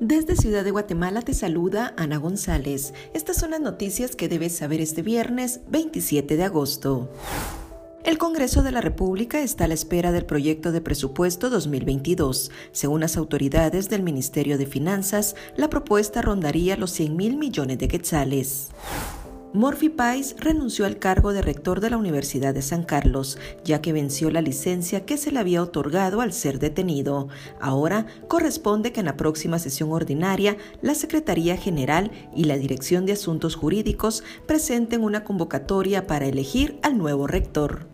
Desde Ciudad de Guatemala te saluda Ana González. Estas son las noticias que debes saber este viernes 27 de agosto. El Congreso de la República está a la espera del proyecto de presupuesto 2022. Según las autoridades del Ministerio de Finanzas, la propuesta rondaría los 100 mil millones de quetzales. Morphy Pais renunció al cargo de rector de la Universidad de San Carlos, ya que venció la licencia que se le había otorgado al ser detenido. Ahora corresponde que en la próxima sesión ordinaria la Secretaría General y la Dirección de Asuntos Jurídicos presenten una convocatoria para elegir al nuevo rector.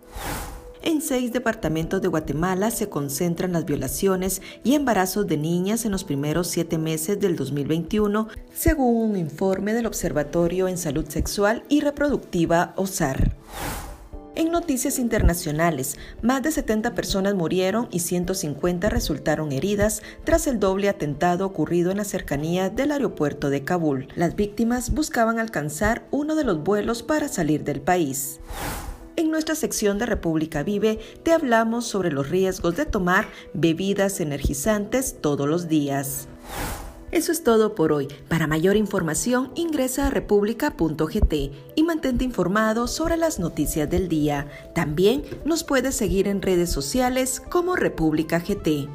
En seis departamentos de Guatemala se concentran las violaciones y embarazos de niñas en los primeros siete meses del 2021, según un informe del Observatorio en Salud Sexual y Reproductiva OSAR. En noticias internacionales, más de 70 personas murieron y 150 resultaron heridas tras el doble atentado ocurrido en la cercanía del aeropuerto de Kabul. Las víctimas buscaban alcanzar uno de los vuelos para salir del país. En nuestra sección de República Vive te hablamos sobre los riesgos de tomar bebidas energizantes todos los días. Eso es todo por hoy. Para mayor información ingresa a república.gt y mantente informado sobre las noticias del día. También nos puedes seguir en redes sociales como República GT.